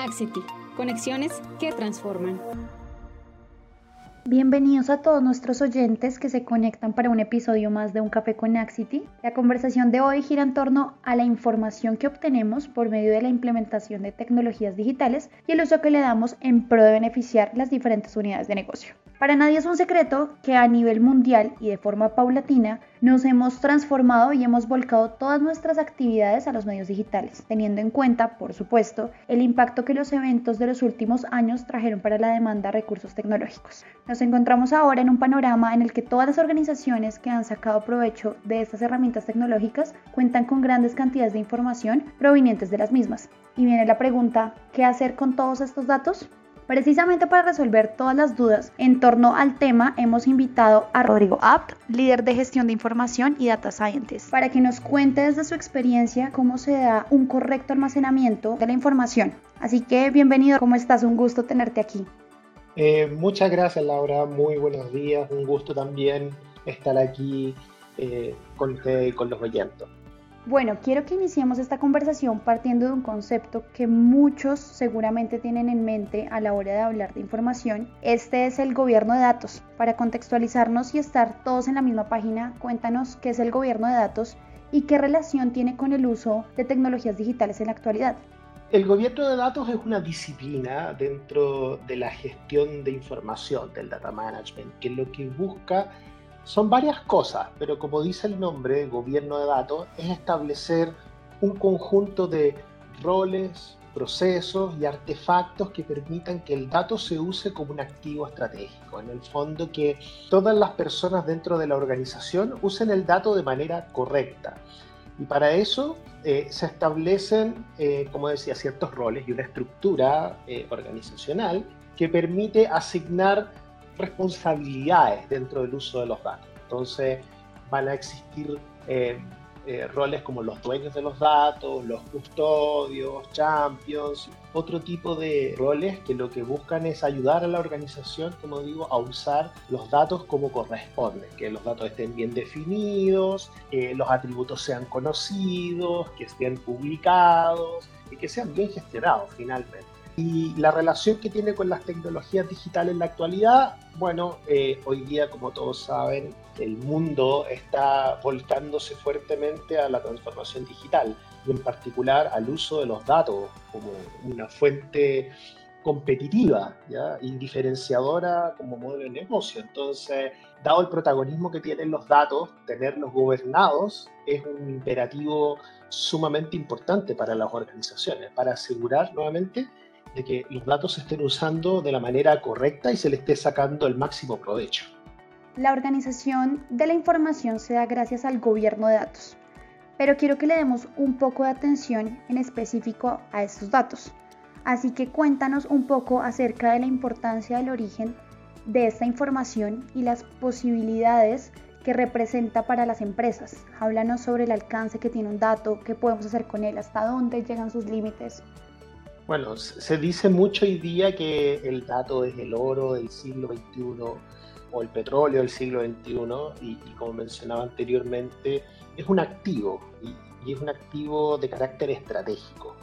Axity, conexiones que transforman. Bienvenidos a todos nuestros oyentes que se conectan para un episodio más de Un Café con Axity. La conversación de hoy gira en torno a la información que obtenemos por medio de la implementación de tecnologías digitales y el uso que le damos en pro de beneficiar las diferentes unidades de negocio. Para nadie es un secreto que a nivel mundial y de forma paulatina nos hemos transformado y hemos volcado todas nuestras actividades a los medios digitales, teniendo en cuenta, por supuesto, el impacto que los eventos de los últimos años trajeron para la demanda de recursos tecnológicos. Nos encontramos ahora en un panorama en el que todas las organizaciones que han sacado provecho de estas herramientas tecnológicas cuentan con grandes cantidades de información provenientes de las mismas. Y viene la pregunta, ¿qué hacer con todos estos datos? Precisamente para resolver todas las dudas en torno al tema, hemos invitado a Rodrigo Apt, líder de gestión de información y data scientist, para que nos cuente desde su experiencia cómo se da un correcto almacenamiento de la información. Así que bienvenido, ¿cómo estás? Un gusto tenerte aquí. Eh, muchas gracias Laura, muy buenos días, un gusto también estar aquí eh, con usted y con los oyentes. Bueno, quiero que iniciemos esta conversación partiendo de un concepto que muchos seguramente tienen en mente a la hora de hablar de información. Este es el gobierno de datos. Para contextualizarnos y estar todos en la misma página, cuéntanos qué es el gobierno de datos y qué relación tiene con el uso de tecnologías digitales en la actualidad. El gobierno de datos es una disciplina dentro de la gestión de información, del data management, que lo que busca son varias cosas, pero como dice el nombre, gobierno de datos, es establecer un conjunto de roles, procesos y artefactos que permitan que el dato se use como un activo estratégico. En el fondo, que todas las personas dentro de la organización usen el dato de manera correcta. Y para eso eh, se establecen, eh, como decía, ciertos roles y una estructura eh, organizacional que permite asignar responsabilidades dentro del uso de los datos. Entonces van a existir eh, eh, roles como los dueños de los datos, los custodios, champions, otro tipo de roles que lo que buscan es ayudar a la organización, como digo, a usar los datos como corresponde, que los datos estén bien definidos, que los atributos sean conocidos, que estén publicados y que sean bien gestionados finalmente. Y la relación que tiene con las tecnologías digitales en la actualidad, bueno, eh, hoy día, como todos saben, el mundo está volcándose fuertemente a la transformación digital y en particular al uso de los datos como una fuente competitiva ¿ya? y diferenciadora como modelo de negocio. Entonces, dado el protagonismo que tienen los datos, tenerlos gobernados es un imperativo sumamente importante para las organizaciones, para asegurar nuevamente de que los datos se estén usando de la manera correcta y se le esté sacando el máximo provecho. La organización de la información se da gracias al gobierno de datos, pero quiero que le demos un poco de atención en específico a estos datos. Así que cuéntanos un poco acerca de la importancia del origen de esta información y las posibilidades que representa para las empresas. Háblanos sobre el alcance que tiene un dato, qué podemos hacer con él, hasta dónde llegan sus límites. Bueno, se dice mucho hoy día que el dato es el oro del siglo XXI o el petróleo del siglo XXI y, como mencionaba anteriormente, es un activo y, es un activo de carácter estratégico.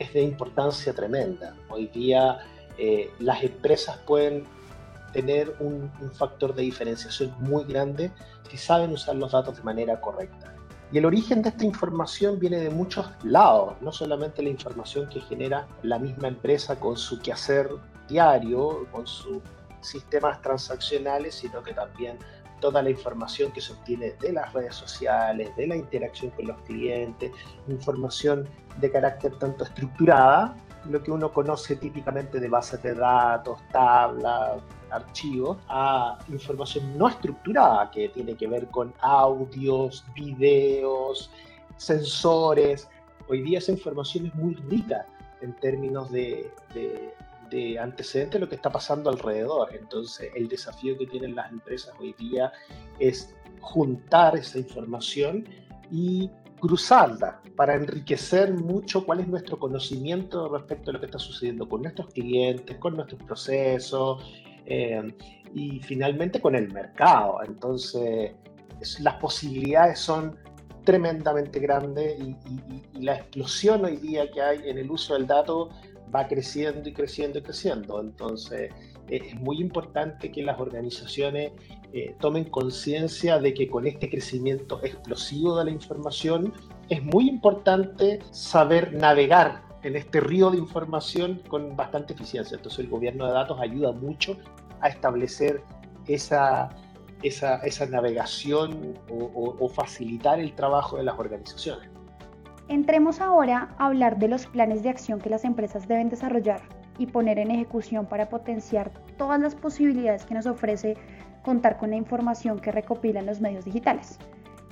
Es de importancia tremenda. Hoy día eh, las empresas pueden tener un factor de diferenciación muy grande si saben usar los datos de manera correcta. Y el origen de esta información viene de muchos lados, no solamente la información que genera la misma empresa con su quehacer diario, con sus sistemas transaccionales, sino que también toda la información que se obtiene de las redes sociales, de la interacción con los clientes, información de carácter tanto estructurada, lo que uno conoce típicamente de bases de datos, tablas, archivos a información no estructurada que tiene que ver con audios, videos, sensores. Hoy día esa información es muy rica en términos de, de, antecedentes de lo que está pasando alrededor. Entonces el desafío que tienen las empresas hoy día es juntar esa información y cruzarla para enriquecer mucho cuál es nuestro conocimiento respecto a lo que está sucediendo con nuestros clientes, con nuestros procesos, eh, y finalmente con el mercado. Entonces, las posibilidades son tremendamente grande y, la explosión hoy día que hay en el uso del dato va creciendo y creciendo y creciendo. Entonces, eh, es muy importante que las organizaciones eh, tomen conciencia de que con este crecimiento explosivo de la información es muy importante saber navegar en este río de información con bastante eficiencia. Entonces el gobierno de datos ayuda mucho a establecer esa, esa, esa navegación o, o facilitar el trabajo de las organizaciones. Entremos ahora a hablar de los planes de acción que las empresas deben desarrollar y poner en ejecución para potenciar todas las posibilidades que nos ofrece contar con la información que recopilan los medios digitales.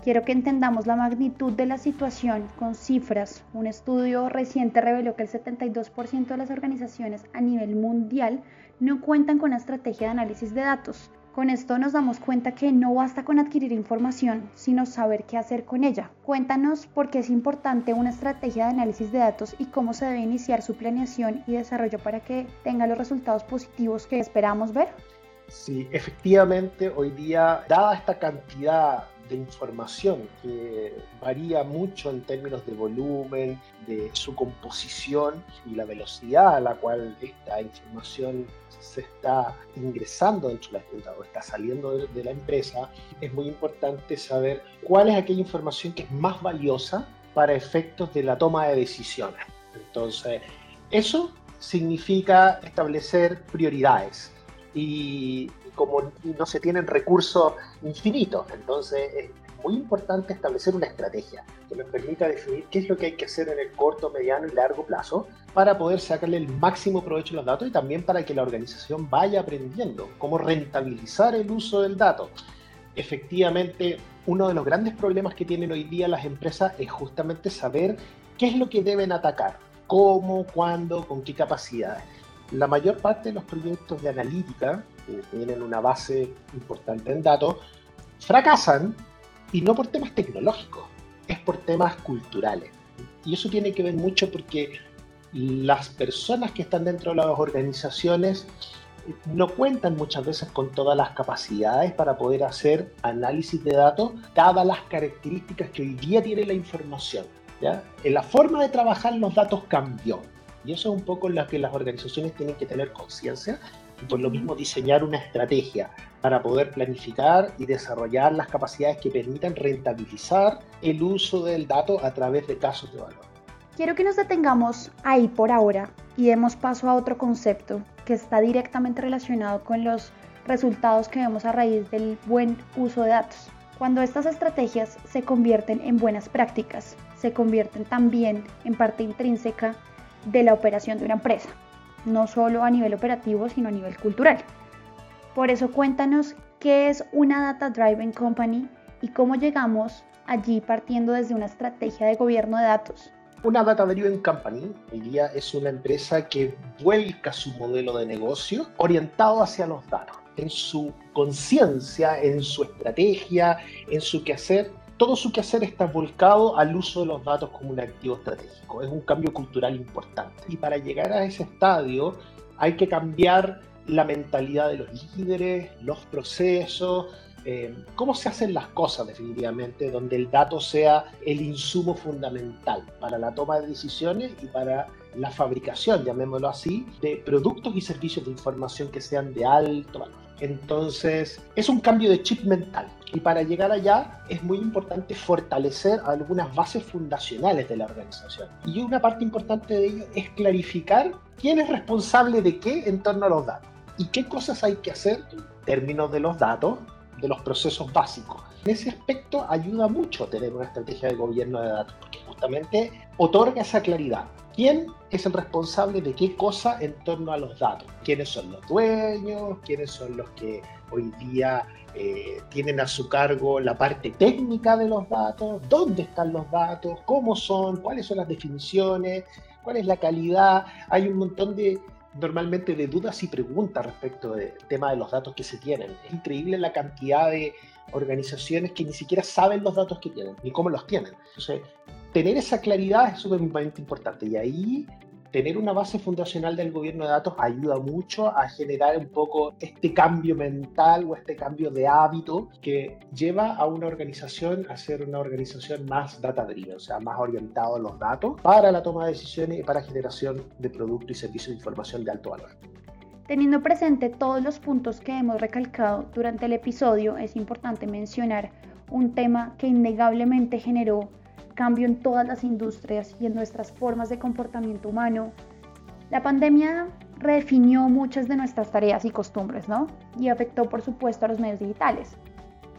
Quiero que entendamos la magnitud de la situación con cifras. Un estudio reciente reveló que el 72% de las organizaciones a nivel mundial no cuentan con una estrategia de análisis de datos. Con esto nos damos cuenta que no basta con adquirir información, sino saber qué hacer con ella. Cuéntanos por qué es importante una estrategia de análisis de datos y cómo se debe iniciar su planeación y desarrollo para que tenga los resultados positivos que esperamos ver. Sí, efectivamente, hoy día, dada esta cantidad de información que varía mucho en términos de volumen, de su composición y la velocidad a la cual esta información se está ingresando dentro de la empresa o está saliendo de, la empresa, es muy importante saber cuál es aquella información que es más valiosa para efectos de la toma de decisiones. Entonces, eso significa establecer prioridades y como no se tienen recursos infinitos, entonces es muy importante establecer una estrategia que nos permita definir qué es lo que hay que hacer en el corto, mediano y largo plazo para poder sacarle el máximo provecho a los datos y también para que la organización vaya aprendiendo cómo rentabilizar el uso del dato. Efectivamente, uno de los grandes problemas que tienen hoy día las empresas es justamente saber qué es lo que deben atacar, cómo, cuándo, con qué capacidades. La mayor parte de los proyectos de analítica, que tienen una base importante en datos, fracasan y no por temas tecnológicos, es por temas culturales. Y eso tiene que ver mucho porque las personas que están dentro de las organizaciones no cuentan muchas veces con todas las capacidades para poder hacer análisis de datos, dadas las características que hoy día tiene la información. ¿ya? La forma de trabajar los datos cambió. Y eso es un poco lo que las organizaciones tienen que tener conciencia y por lo mismo diseñar una estrategia para poder planificar y desarrollar las capacidades que permitan rentabilizar el uso del dato a través de casos de valor. Quiero que nos detengamos ahí por ahora y demos paso a otro concepto que está directamente relacionado con los resultados que vemos a raíz del buen uso de datos. Cuando estas estrategias se convierten en buenas prácticas, se convierten también en parte intrínseca de la operación de una empresa no solo a nivel operativo, sino a nivel cultural. Por eso cuéntanos qué es una Data Driven Company y cómo llegamos allí partiendo desde una estrategia de gobierno de datos. Una Data Driven Company hoy es una empresa que vuelca su modelo de negocio orientado hacia los datos. En su conciencia, en su estrategia, en su quehacer, todo su quehacer está volcado al uso de los datos como un activo estratégico. Es un cambio cultural importante. Y para llegar a ese estadio hay que cambiar la mentalidad de los líderes, los procesos, eh, cómo se hacen las cosas definitivamente, donde el dato sea el insumo fundamental para la toma de decisiones y para la fabricación, llamémoslo así, de productos y servicios de información que sean de alto valor. Entonces, es un cambio de chip mental. Y para llegar allá es muy importante fortalecer algunas bases fundacionales de la organización. Y una parte importante de ello es clarificar quién es responsable de qué en torno a los datos y qué cosas hay que hacer en términos de los datos, de los procesos básicos. En ese aspecto ayuda mucho tener una estrategia de gobierno de datos, porque otorga esa claridad. ¿Quién es el responsable de qué cosa en torno a los datos? ¿Quiénes son los dueños? ¿Quiénes son los que hoy día eh, tienen a su cargo la parte técnica de los datos? ¿Dónde están los datos? ¿Cómo son? ¿Cuáles son las definiciones? ¿Cuál es la calidad? Hay un montón de, normalmente de dudas y preguntas respecto del tema de los datos que se tienen. Es increíble la cantidad de organizaciones que ni siquiera saben los datos que tienen, ni cómo los tienen. Entonces, tener esa claridad es sumamente importante y ahí tener una base fundacional del gobierno de datos ayuda mucho a generar un poco este cambio mental o este cambio de hábito que lleva a una organización a ser una organización más data driven, o sea, más orientado a los datos para la toma de decisiones y para generación de productos y servicios de información de alto valor. Teniendo presente todos los puntos que hemos recalcado durante el episodio, es importante mencionar un tema que innegablemente generó cambio en todas las industrias y en nuestras formas de comportamiento humano. La pandemia redefinió muchas de nuestras tareas y costumbres, ¿no? Y afectó, por supuesto, a los medios digitales.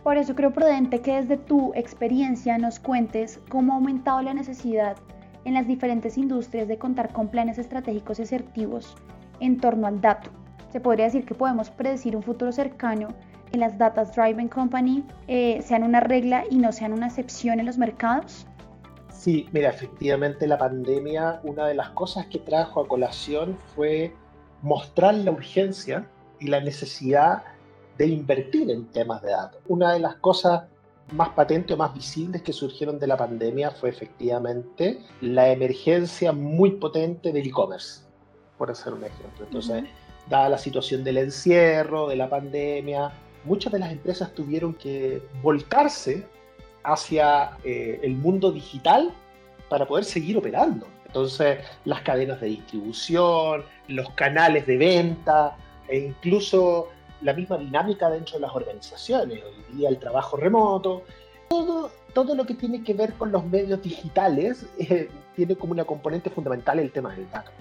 Por eso creo prudente que desde tu experiencia nos cuentes cómo ha aumentado la necesidad en las diferentes industrias de contar con planes estratégicos y asertivos en torno al dato. Se podría decir que podemos predecir un futuro cercano en las Datas Driving Company eh, sean una regla y no sean una excepción en los mercados? Sí, mira, efectivamente la pandemia, una de las cosas que trajo a colación fue mostrar la urgencia y la necesidad de invertir en temas de datos. Una de las cosas más patentes o más visibles que surgieron de la pandemia fue efectivamente la emergencia muy potente del e-commerce, por hacer un ejemplo. Entonces, dada la situación del encierro, de la pandemia, muchas de las empresas tuvieron que volcarse hacia eh, el mundo digital para poder seguir operando. Entonces, las cadenas de distribución, los canales de venta e incluso la misma dinámica dentro de las organizaciones, hoy día el trabajo remoto, todo, todo lo que tiene que ver con los medios digitales eh, tiene como una componente fundamental el tema del dato.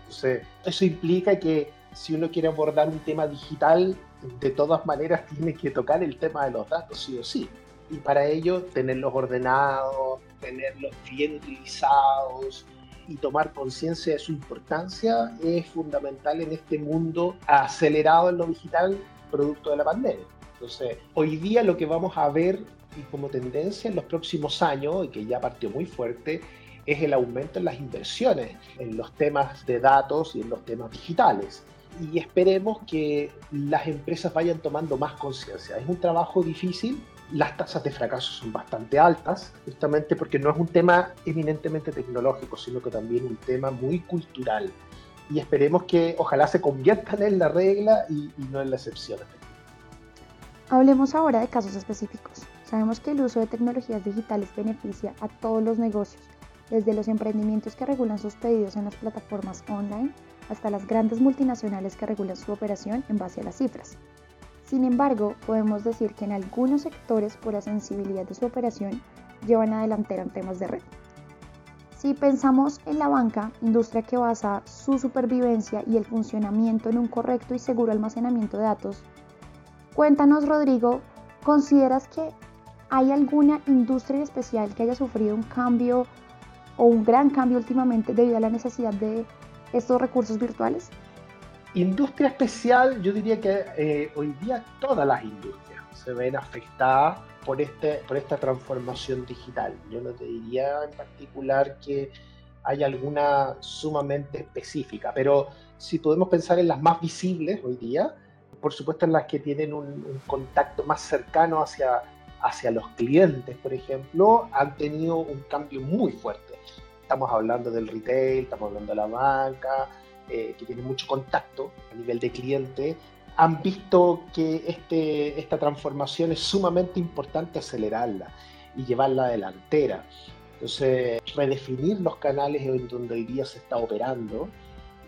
Entonces, eso implica que si uno quiere abordar un tema digital, de todas maneras tiene que tocar el tema de los datos, sí o sí. Y para ello, tenerlos ordenados, tenerlos bien utilizados y tomar conciencia de su importancia es fundamental en este mundo acelerado en lo digital, producto de la pandemia. Entonces, hoy día lo que vamos a ver y como tendencia en los próximos años, y que ya partió muy fuerte, es el aumento en las inversiones en los temas de datos y en los temas digitales y esperemos que las empresas vayan tomando más conciencia. Es un trabajo difícil, las tasas de fracaso son bastante altas, justamente porque no es un tema eminentemente tecnológico, sino que también un tema muy cultural. Y esperemos que ojalá se conviertan en la regla y, y no en la excepción. Hablemos ahora de casos específicos. Sabemos que el uso de tecnologías digitales beneficia a todos los negocios, desde los emprendimientos que regulan sus pedidos en las plataformas online hasta las grandes multinacionales que regulan su operación en base a las cifras. Sin embargo, podemos decir que en algunos sectores, por la sensibilidad de su operación, llevan a en temas de red. Si pensamos en la banca, industria que basa su supervivencia y el funcionamiento en un correcto y seguro almacenamiento de datos, cuéntanos Rodrigo, ¿consideras que hay alguna industria especial que haya sufrido un cambio o un gran cambio últimamente debido a la necesidad de estos recursos virtuales? Industria especial, yo diría que eh, hoy día todas las industrias se ven afectadas por, este, por esta transformación digital. Yo no te diría en particular que hay alguna sumamente específica, pero si podemos pensar en las más visibles hoy día, por supuesto en las que tienen un, un contacto más cercano hacia, hacia los clientes, por ejemplo, han tenido un cambio muy fuerte Estamos hablando del retail, estamos hablando de la banca, eh, que tiene mucho contacto a nivel de cliente, han visto que este, esta transformación es sumamente importante acelerarla y llevarla delantera. Entonces, redefinir los canales en donde hoy día se está operando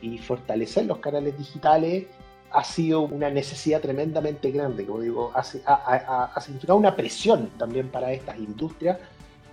y fortalecer los canales digitales ha sido una necesidad tremendamente grande, como digo, ha, ha significado una presión también para estas industrias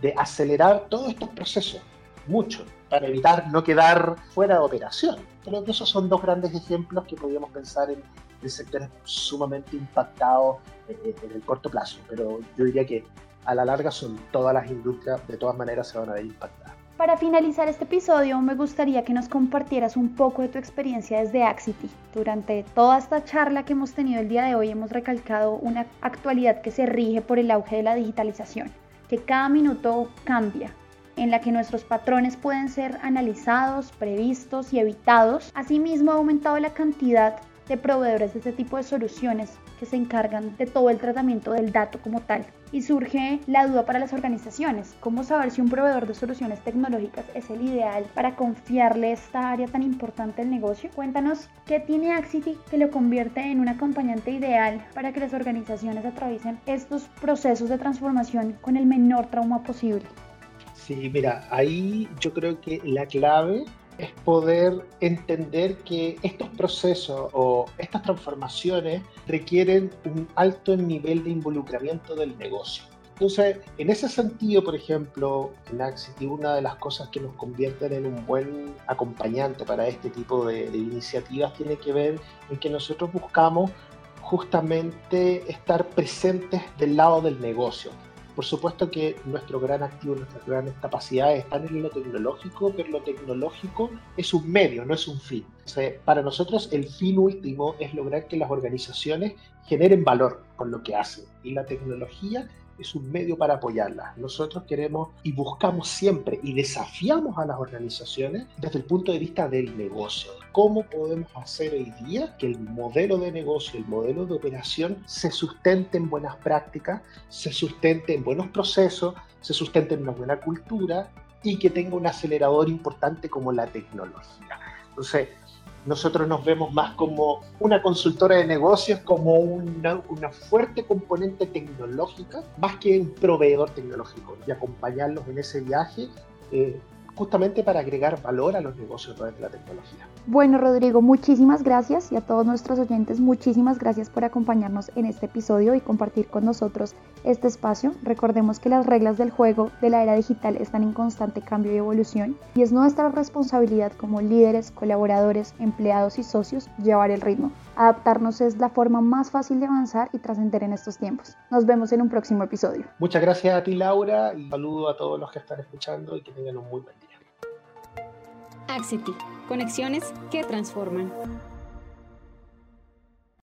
de acelerar todos estos procesos mucho para evitar no quedar fuera de operación. Creo que esos son dos grandes ejemplos que podríamos pensar en, sectores sumamente impactados en, el corto plazo, pero yo diría que a la larga son todas las industrias, de todas maneras se van a ver impactadas. Para finalizar este episodio, me gustaría que nos compartieras un poco de tu experiencia desde Axity. Durante toda esta charla que hemos tenido el día de hoy, hemos recalcado una actualidad que se rige por el auge de la digitalización, que cada minuto cambia, en la que nuestros patrones pueden ser analizados, previstos y evitados. Asimismo, ha aumentado la cantidad de proveedores de este tipo de soluciones que se encargan de todo el tratamiento del dato como tal. Y surge la duda para las organizaciones, ¿cómo saber si un proveedor de soluciones tecnológicas es el ideal para confiarle esta área tan importante del negocio? Cuéntanos qué tiene Axity que lo convierte en un acompañante ideal para que las organizaciones atraviesen estos procesos de transformación con el menor trauma posible. Sí, mira, ahí yo creo que la clave es poder entender que estos procesos o estas transformaciones requieren un alto nivel de involucramiento del negocio. Entonces, en ese sentido, por ejemplo, en Axity, una de las cosas que nos convierten en un buen acompañante para este tipo de, de iniciativas tiene que ver en que nosotros buscamos justamente estar presentes del lado del negocio. Por supuesto que nuestro gran activo, nuestras grandes capacidades están en lo tecnológico, pero lo tecnológico es un medio, no es un fin. para nosotros el fin último es lograr que las organizaciones generen valor con lo que hacen y la tecnología es un medio para apoyarlas. Nosotros queremos y buscamos siempre y desafiamos a las organizaciones desde el punto de vista del negocio. ¿Cómo podemos hacer hoy día que el modelo de negocio, el modelo de operación se sustente en buenas prácticas, se sustente en buenos procesos, se sustente en una buena cultura y que tenga un acelerador importante como la tecnología? Entonces, nosotros nos vemos más como una consultora de negocios, como una, fuerte componente tecnológica, más que un proveedor tecnológico, y acompañarlos en ese viaje eh, justamente para agregar valor a los negocios a través de la tecnología. Bueno, Rodrigo, muchísimas gracias y a todos nuestros oyentes, muchísimas gracias por acompañarnos en este episodio y compartir con nosotros este espacio. Recordemos que las reglas del juego de la era digital están en constante cambio y evolución y es nuestra responsabilidad como líderes, colaboradores, empleados y socios llevar el ritmo. Adaptarnos es la forma más fácil de avanzar y trascender en estos tiempos. Nos vemos en un próximo episodio. Muchas gracias a ti, Laura, y saludo a todos los que están escuchando y que tengan un muy buen día. Axity, conexiones que transforman.